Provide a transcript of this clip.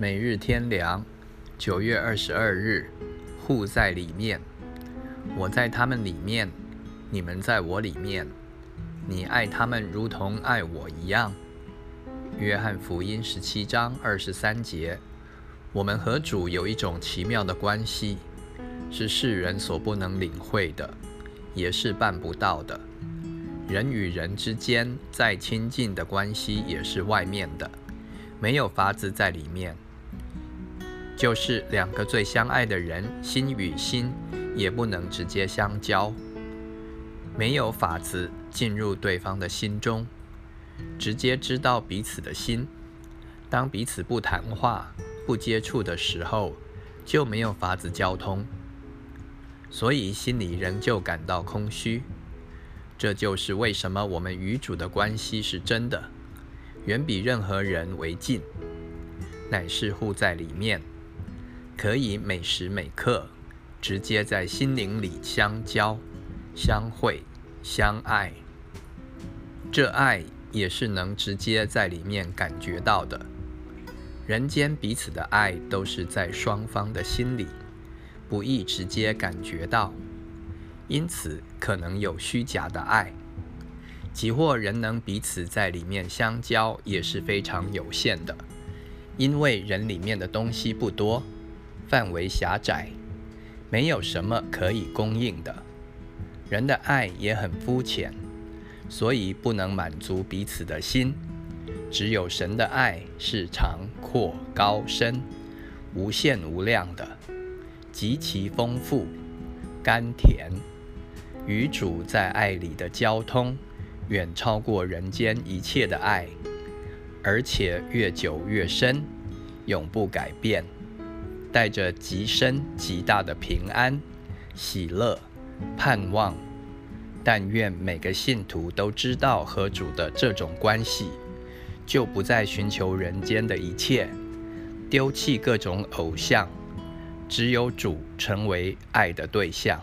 每日天凉，九月二十二日，护在里面，我在他们里面，你们在我里面，你爱他们如同爱我一样。约翰福音十七章二十三节，我们和主有一种奇妙的关系，是世人所不能领会的，也是办不到的。人与人之间再亲近的关系，也是外面的。没有法子在里面，就是两个最相爱的人，心与心也不能直接相交，没有法子进入对方的心中，直接知道彼此的心。当彼此不谈话、不接触的时候，就没有法子交通，所以心里仍旧感到空虚。这就是为什么我们与主的关系是真的。远比任何人为近，乃是护在里面，可以每时每刻直接在心灵里相交、相会、相爱。这爱也是能直接在里面感觉到的。人间彼此的爱都是在双方的心里，不易直接感觉到，因此可能有虚假的爱。即或人能彼此在里面相交，也是非常有限的，因为人里面的东西不多，范围狭窄，没有什么可以供应的。人的爱也很肤浅，所以不能满足彼此的心。只有神的爱是长阔高深、无限无量的，极其丰富、甘甜，与主在爱里的交通。远超过人间一切的爱，而且越久越深，永不改变，带着极深极大的平安、喜乐、盼望。但愿每个信徒都知道和主的这种关系，就不再寻求人间的一切，丢弃各种偶像，只有主成为爱的对象。